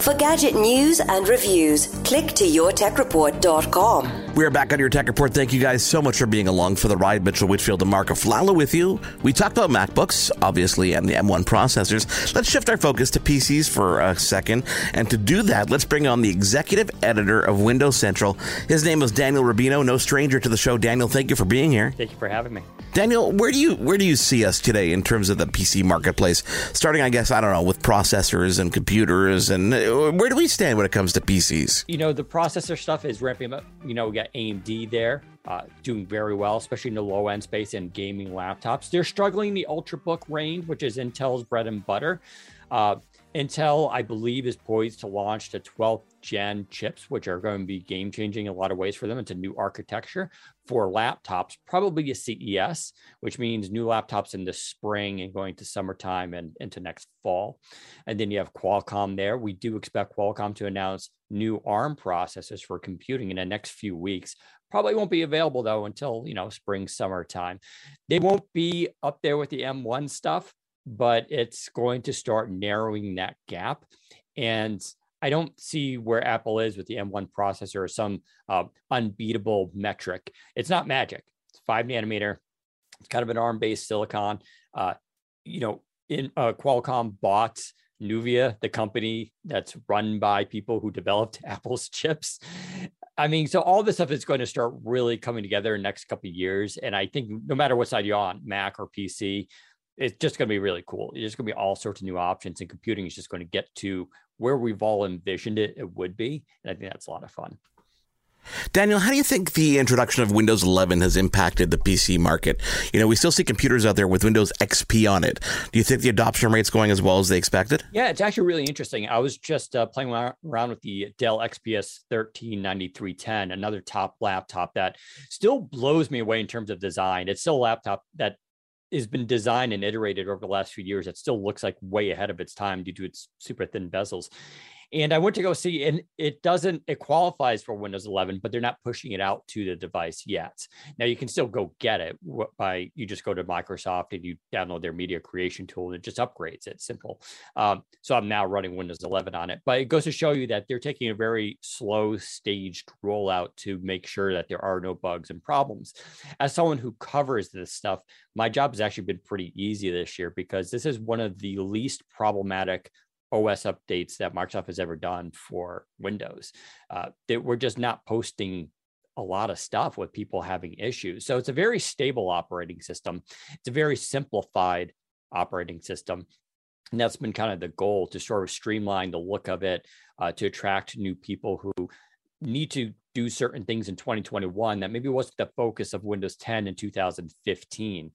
For gadget news and reviews, click to yourtechreport.com. We are back on your tech report. Thank you guys so much for being along for the ride. Mitchell Whitfield and Marco Flalo with you. We talked about MacBooks, obviously, and the M1 processors. Let's shift our focus to PCs for a second. And to do that, let's bring on the executive editor of Windows Central. His name is Daniel Rubino, no stranger to the show. Daniel, thank you for being here. Thank you for having me. Daniel, where do you where do you see us today in terms of the PC marketplace? Starting, I guess, I don't know, with processors and computers, and uh, where do we stand when it comes to PCs? You know, the processor stuff is ramping up. You know, we got AMD there uh, doing very well, especially in the low end space and gaming laptops. They're struggling the Ultrabook range, which is Intel's bread and butter. Uh, Intel, I believe, is poised to launch the 12th gen chips, which are going to be game changing in a lot of ways for them. It's a new architecture for laptops, probably a CES, which means new laptops in the spring and going to summertime and into next fall. And then you have Qualcomm there. We do expect Qualcomm to announce new ARM processors for computing in the next few weeks. Probably won't be available though until you know spring, summertime. They won't be up there with the M1 stuff but it's going to start narrowing that gap. And I don't see where Apple is with the M1 processor or some uh, unbeatable metric. It's not magic. It's five nanometer. It's kind of an ARM-based silicon. Uh, you know, in uh, Qualcomm bought Nuvia, the company that's run by people who developed Apple's chips. I mean, so all this stuff is going to start really coming together in the next couple of years. And I think no matter what side you're on, Mac or PC, it's just going to be really cool. There's going to be all sorts of new options, and computing is just going to get to where we've all envisioned it it would be. And I think that's a lot of fun. Daniel, how do you think the introduction of Windows 11 has impacted the PC market? You know, we still see computers out there with Windows XP on it. Do you think the adoption rate's going as well as they expected? Yeah, it's actually really interesting. I was just uh, playing around with the Dell XPS 139310, another top laptop that still blows me away in terms of design. It's still a laptop that has been designed and iterated over the last few years that still looks like way ahead of its time due to its super thin bezels. And I went to go see, and it doesn't, it qualifies for Windows 11, but they're not pushing it out to the device yet. Now you can still go get it by, you just go to Microsoft and you download their media creation tool and it just upgrades it. Simple. Um, so I'm now running Windows 11 on it, but it goes to show you that they're taking a very slow staged rollout to make sure that there are no bugs and problems. As someone who covers this stuff, my job has actually been pretty easy this year because this is one of the least problematic OS updates that Microsoft has ever done for Windows. Uh, they, we're just not posting a lot of stuff with people having issues. So it's a very stable operating system. It's a very simplified operating system. And that's been kind of the goal to sort of streamline the look of it, uh, to attract new people who need to do certain things in 2021 that maybe wasn't the focus of Windows 10 in 2015.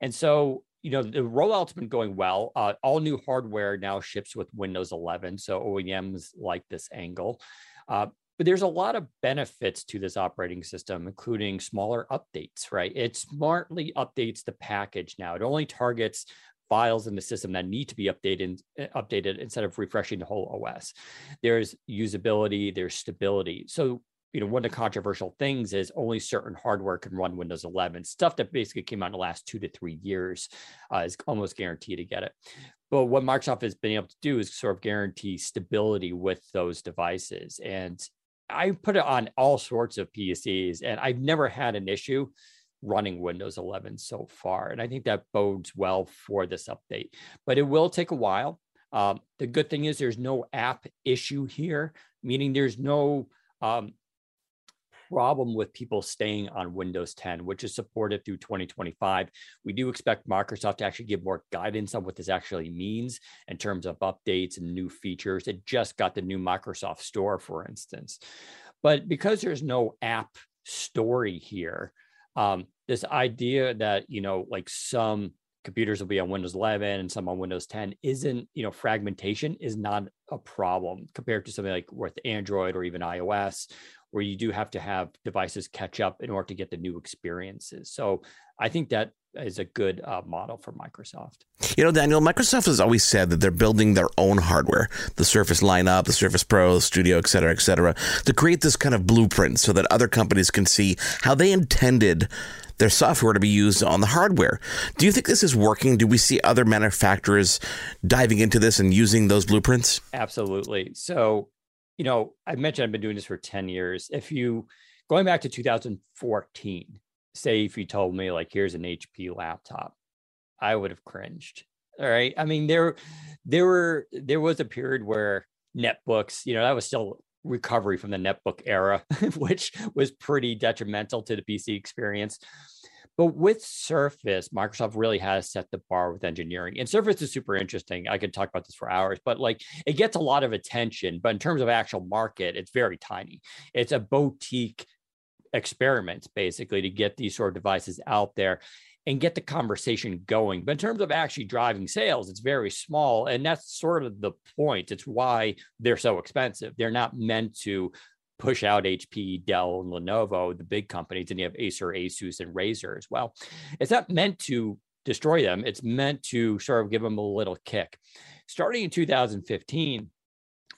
And so you know the rollout's been going well. Uh, all new hardware now ships with Windows 11, so OEMs like this angle. Uh, but there's a lot of benefits to this operating system, including smaller updates. Right, it smartly updates the package now. It only targets files in the system that need to be updated updated instead of refreshing the whole OS. There's usability, there's stability. So you know, one of the controversial things is only certain hardware can run Windows 11. Stuff that basically came out in the last two to three years uh, is almost guaranteed to get it. But what Microsoft has been able to do is sort of guarantee stability with those devices. And I put it on all sorts of PCs, and I've never had an issue running Windows 11 so far. And I think that bodes well for this update. But it will take a while. Um, the good thing is there's no app issue here, meaning there's no um, problem with people staying on Windows 10, which is supported through 2025. We do expect Microsoft to actually give more guidance on what this actually means in terms of updates and new features. It just got the new Microsoft Store, for instance. But because there's no app story here, um, this idea that, you know, like some computers will be on Windows 11 and some on Windows 10 isn't, you know, fragmentation is not a problem compared to something like with Android or even iOS, where you do have to have devices catch up in order to get the new experiences. So I think that is a good uh, model for Microsoft. You know, Daniel, Microsoft has always said that they're building their own hardware, the Surface lineup, the Surface Pro, Studio, et cetera, et cetera, to create this kind of blueprint so that other companies can see how they intended their software to be used on the hardware. Do you think this is working? Do we see other manufacturers diving into this and using those blueprints? Absolutely. So, you know, I mentioned I've been doing this for 10 years. If you going back to 2014, say if you told me like here's an HP laptop, I would have cringed. All right. I mean, there there were there was a period where netbooks, you know, that was still recovery from the netbook era, which was pretty detrimental to the PC experience. But with Surface, Microsoft really has set the bar with engineering. And Surface is super interesting. I could talk about this for hours, but like it gets a lot of attention. But in terms of actual market, it's very tiny. It's a boutique experiment, basically, to get these sort of devices out there and get the conversation going. But in terms of actually driving sales, it's very small. And that's sort of the point. It's why they're so expensive. They're not meant to push out HP, Dell, and Lenovo, the big companies, and you have Acer, Asus, and Razer as well. It's not meant to destroy them. It's meant to sort of give them a little kick. Starting in 2015,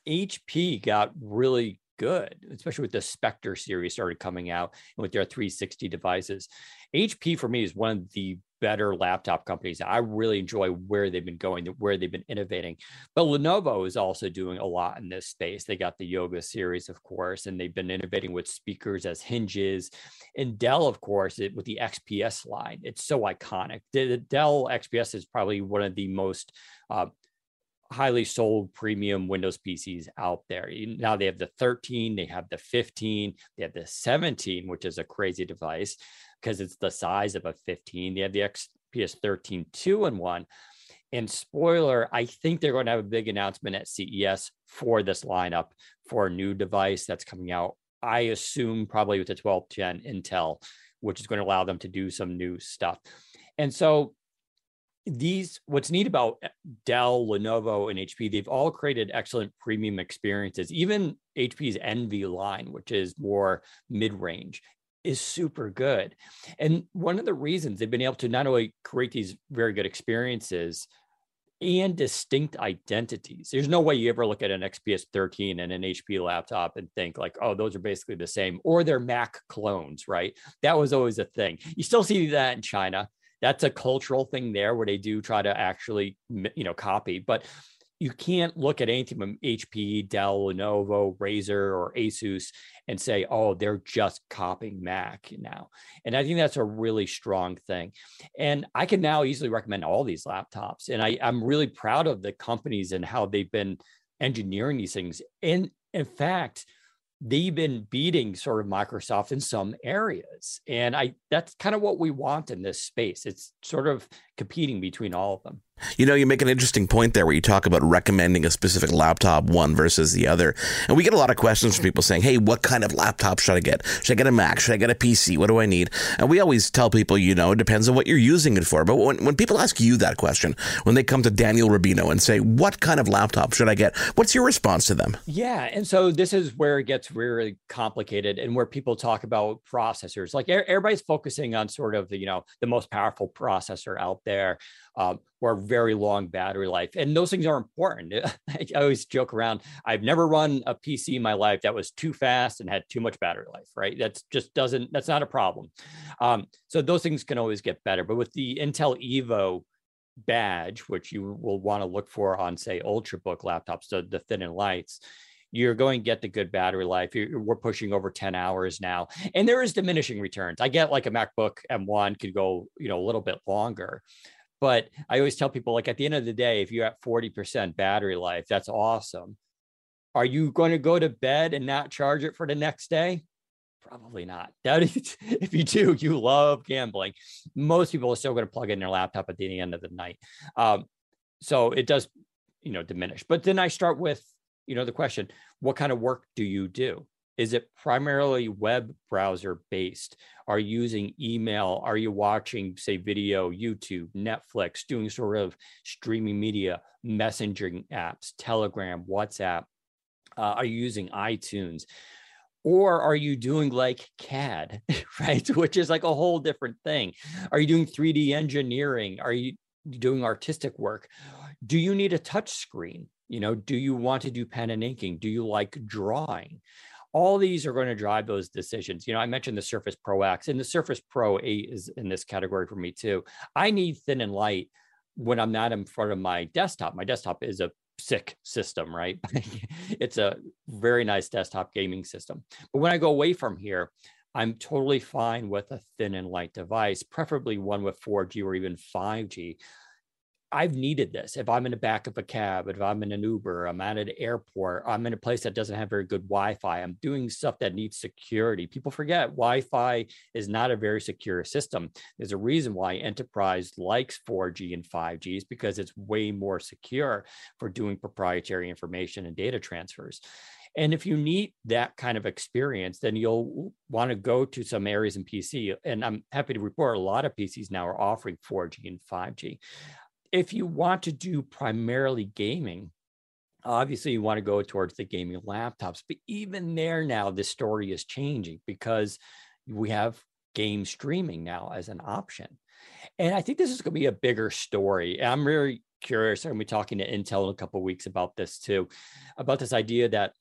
HP got really good, especially with the Spectre series started coming out and with their 360 devices. HP for me is one of the better laptop companies. I really enjoy where they've been going, where they've been innovating. But Lenovo is also doing a lot in this space. They got the Yoga series, of course, and they've been innovating with speakers as hinges. And Dell, of course, it, with the XPS line, it's so iconic. The, the Dell XPS is probably one of the most uh, highly sold premium Windows PCs out there. Now they have the 13, they have the 15, they have the 17, which is a crazy device because it's the size of a 15. They have the XPS 13 2 and 1. And spoiler, I think they're going to have a big announcement at CES for this lineup for a new device that's coming out. I assume probably with the 12th gen Intel, which is going to allow them to do some new stuff. And so these what's neat about eh, Dell, Lenovo, and HP, they've all created excellent premium experiences. Even HP's Envy line, which is more mid-range, is super good. And one of the reasons they've been able to not only create these very good experiences and distinct identities. There's no way you ever look at an XPS 13 and an HP laptop and think like, oh, those are basically the same, or they're Mac clones, right? That was always a thing. You still see that in China that's a cultural thing there where they do try to actually you know copy but you can't look at anything from HP, Dell, Lenovo, Razer, or Asus and say, oh, they're just copying Mac now. And I think that's a really strong thing. And I can now easily recommend all these laptops. And I, I'm really proud of the companies and how they've been engineering these things. And in fact, they've been beating sort of Microsoft in some areas. And I that's kind of what we want in this space. It's sort of competing between all of them. You know, you make an interesting point there where you talk about recommending a specific laptop, one versus the other. And we get a lot of questions from people saying, hey, what kind of laptop should I get? Should I get a Mac? Should I get a PC? What do I need? And we always tell people, you know, it depends on what you're using it for. But when, when people ask you that question, when they come to Daniel Rubino and say, what kind of laptop should I get? What's your response to them? Yeah. And so this is where it gets really complicated and where people talk about processors. Like everybody's focusing on sort of the, you know, the most powerful processor out there um, or very long battery life. And those things are important. I always joke around. I've never run a PC in my life that was too fast and had too much battery life, right? That's just doesn't, that's not a problem. Um, so those things can always get better. But with the Intel Evo badge, which you will want to look for on, say, Ultrabook laptops, the, the thin and lights, you're going to get the good battery life. You're, we're pushing over 10 hours now, and there is diminishing returns. I get like a MacBook M1 could go, you know, a little bit longer, but I always tell people like at the end of the day, if you're at 40% battery life, that's awesome. Are you going to go to bed and not charge it for the next day? Probably not. That is, if you do, you love gambling. Most people are still going to plug in their laptop at the end of the night. Um, so it does, you know, diminish. But then I start with, you know, the question: What kind of work do you do? Is it primarily web browser based? Are you using email? Are you watching, say, video, YouTube, Netflix, doing sort of streaming media, messaging apps, Telegram, WhatsApp? Uh, are you using iTunes? Or are you doing like CAD, right? Which is like a whole different thing. Are you doing 3D engineering? Are you doing artistic work? Do you need a touch screen? You know, do you want to do pen and inking? Do you like drawing? all these are going to drive those decisions. You know, I mentioned the Surface Pro X, and the Surface Pro 8 is in this category for me too. I need thin and light when I'm not in front of my desktop. My desktop is a sick system, right? it's a very nice desktop gaming system. But when I go away from here, I'm totally fine with a thin and light device, preferably one with 4G or even 5G. I've needed this. If I'm in the back of a cab, if I'm in an Uber, I'm at an airport, I'm in a place that doesn't have very good Wi Fi, I'm doing stuff that needs security. People forget Wi Fi is not a very secure system. There's a reason why enterprise likes 4G and 5G is because it's way more secure for doing proprietary information and data transfers. And if you need that kind of experience, then you'll want to go to some areas in PC. And I'm happy to report a lot of PCs now are offering 4G and 5G if you want to do primarily gaming, obviously you want to go towards the gaming laptops. But even there now, the story is changing because we have game streaming now as an option. And I think this is going to be a bigger story. I'm really curious. I'm going to be talking to Intel in a couple weeks about this too, about this idea that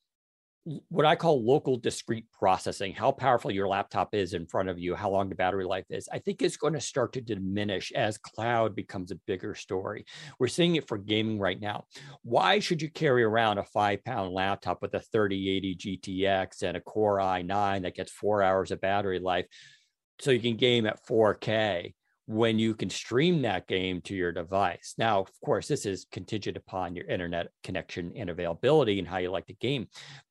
what I call local discrete processing, how powerful your laptop is in front of you, how long the battery life is, I think is going to start to diminish as cloud becomes a bigger story. We're seeing it for gaming right now. Why should you carry around a five pound laptop with a 3080 GTX and a Core i9 that gets four hours of battery life so you can game at 4K? When you can stream that game to your device. Now, of course, this is contingent upon your internet connection and availability and how you like the game.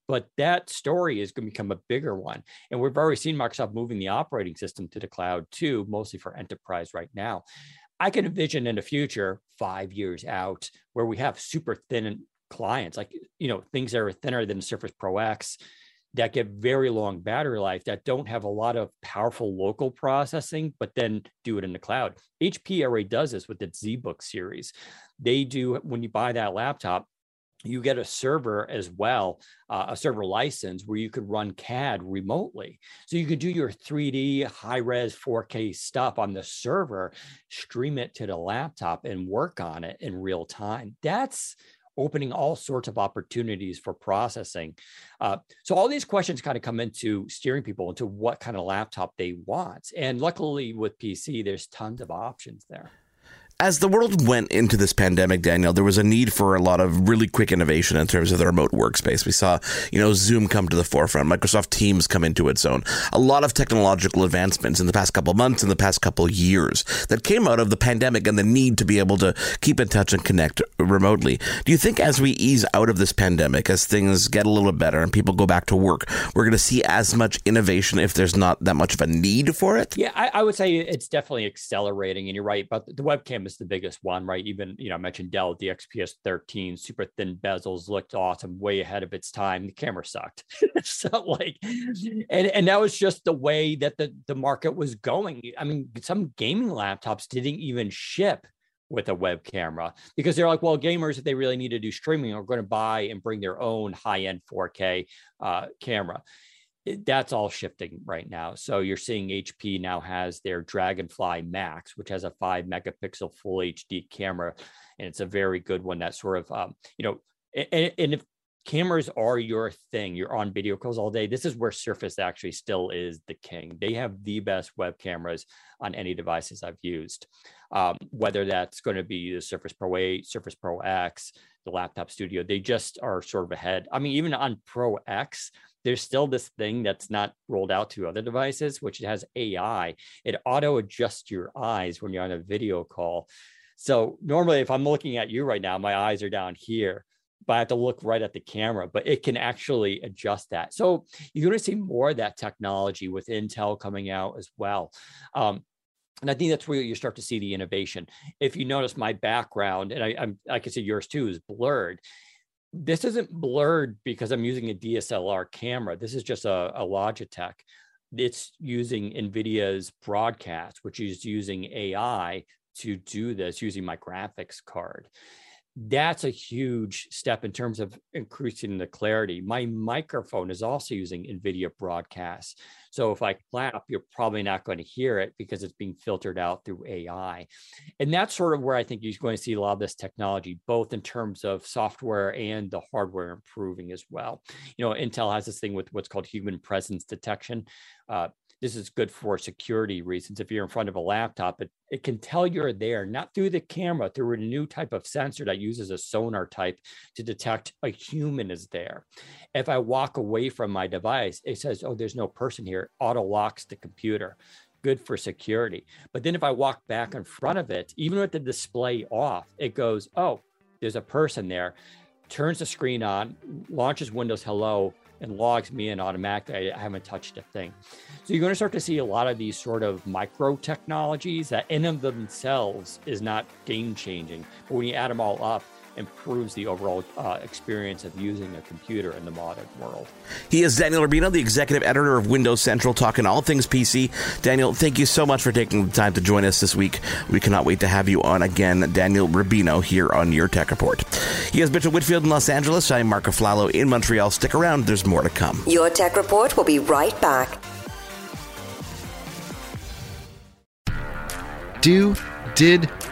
But that story is going to become a bigger one. And we've already seen Microsoft moving the operating system to the cloud too, mostly for enterprise right now. I can envision in the future, five years out, where we have super thin clients, like you know, things that are thinner than Surface Pro X that get very long battery life that don't have a lot of powerful local processing, but then do it in the cloud. HP already does this with its ZBook series. They do when you buy that laptop, you get a server as well, uh, a server license where you could run CAD remotely. So you could do your 3D high res 4K stuff on the server, stream it to the laptop, and work on it in real time. That's opening all sorts of opportunities for processing. Uh, so all these questions kind of come into steering people into what kind of laptop they want. And luckily with PC, there's tons of options there. As the world went into this pandemic, Daniel, there was a need for a lot of really quick innovation in terms of the remote workspace. We saw, you know, Zoom come to the forefront, Microsoft Teams come into its own. A lot of technological advancements in the past couple months, in the past couple years that came out of the pandemic and the need to be able to keep in touch and connect remotely. Do you think as we ease out of this pandemic, as things get a little better and people go back to work, we're going to see as much innovation if there's not that much of a need for it? Yeah, I, I would say it's definitely accelerating, and you're right. But the webcam is the biggest one, right? Even, you know, I mentioned Dell, the XPS 13, super thin bezels, looked awesome, way ahead of its time. The camera sucked. so like, and, and that was just the way that the, the market was going. I mean, some gaming laptops didn't even ship with a web camera because they're like, well, gamers, if they really need to do streaming, are going to buy and bring their own high end 4K uh, camera that's all shifting right now. So you're seeing HP now has their Dragonfly Max, which has a five megapixel full HD camera, and it's a very good one. That sort of, um, you know, and, and if cameras are your thing, you're on video calls all day. This is where Surface actually still is the king. They have the best web cameras on any devices I've used. Um, whether that's going to be the Surface Pro 8, Surface Pro X, the Laptop Studio, they just are sort of ahead. I mean, even on Pro X, there's still this thing that's not rolled out to other devices, which has AI. It auto adjusts your eyes when you're on a video call. So normally, if I'm looking at you right now, my eyes are down here. but I have to look right at the camera, but it can actually adjust that. So you're going to see more of that technology with Intel coming out as well. Um, and I think that's where you start to see the innovation. If you notice my background, and I, I'm, I can see yours too, is blurred. This isn't blurred because I'm using a DSLR camera. This is just a, a Logitech. It's using NVIDIA's broadcast, which is using AI to do this using my graphics card that's a huge step in terms of increasing the clarity. My microphone is also using NVIDIA broadcast. So if I clap, you're probably not going to hear it because it's being filtered out through AI. And that's sort of where I think you're going to see a lot of this technology, both in terms of software and the hardware improving as well. You know, Intel has this thing with what's called human presence detection. Uh, this is good for security reasons. If you're in front of a laptop, it, it can tell you're there, not through the camera, through a new type of sensor that uses a sonar type to detect a human is there. If I walk away from my device, it says, oh, there's no person here, auto locks the computer. Good for security. But then if I walk back in front of it, even with the display off, it goes, oh, there's a person there, turns the screen on, launches Windows Hello, and logs me in automatically. I haven't touched a thing. So you're going to start to see a lot of these sort of micro technologies that in of themselves is not game changing, but when you add them all up, improves the overall uh, experience of using a computer in the modern world. He is Daniel Rubino, the executive editor of Windows Central, talking all things PC. Daniel, thank you so much for taking the time to join us this week. We cannot wait to have you on again, Daniel Rubino, here on Your Tech Report. He is Mitchell Whitfield in Los Angeles. I'm Marco Flalo in Montreal. Stick around, there's more to come. Your Tech Report will be right back. Do, did,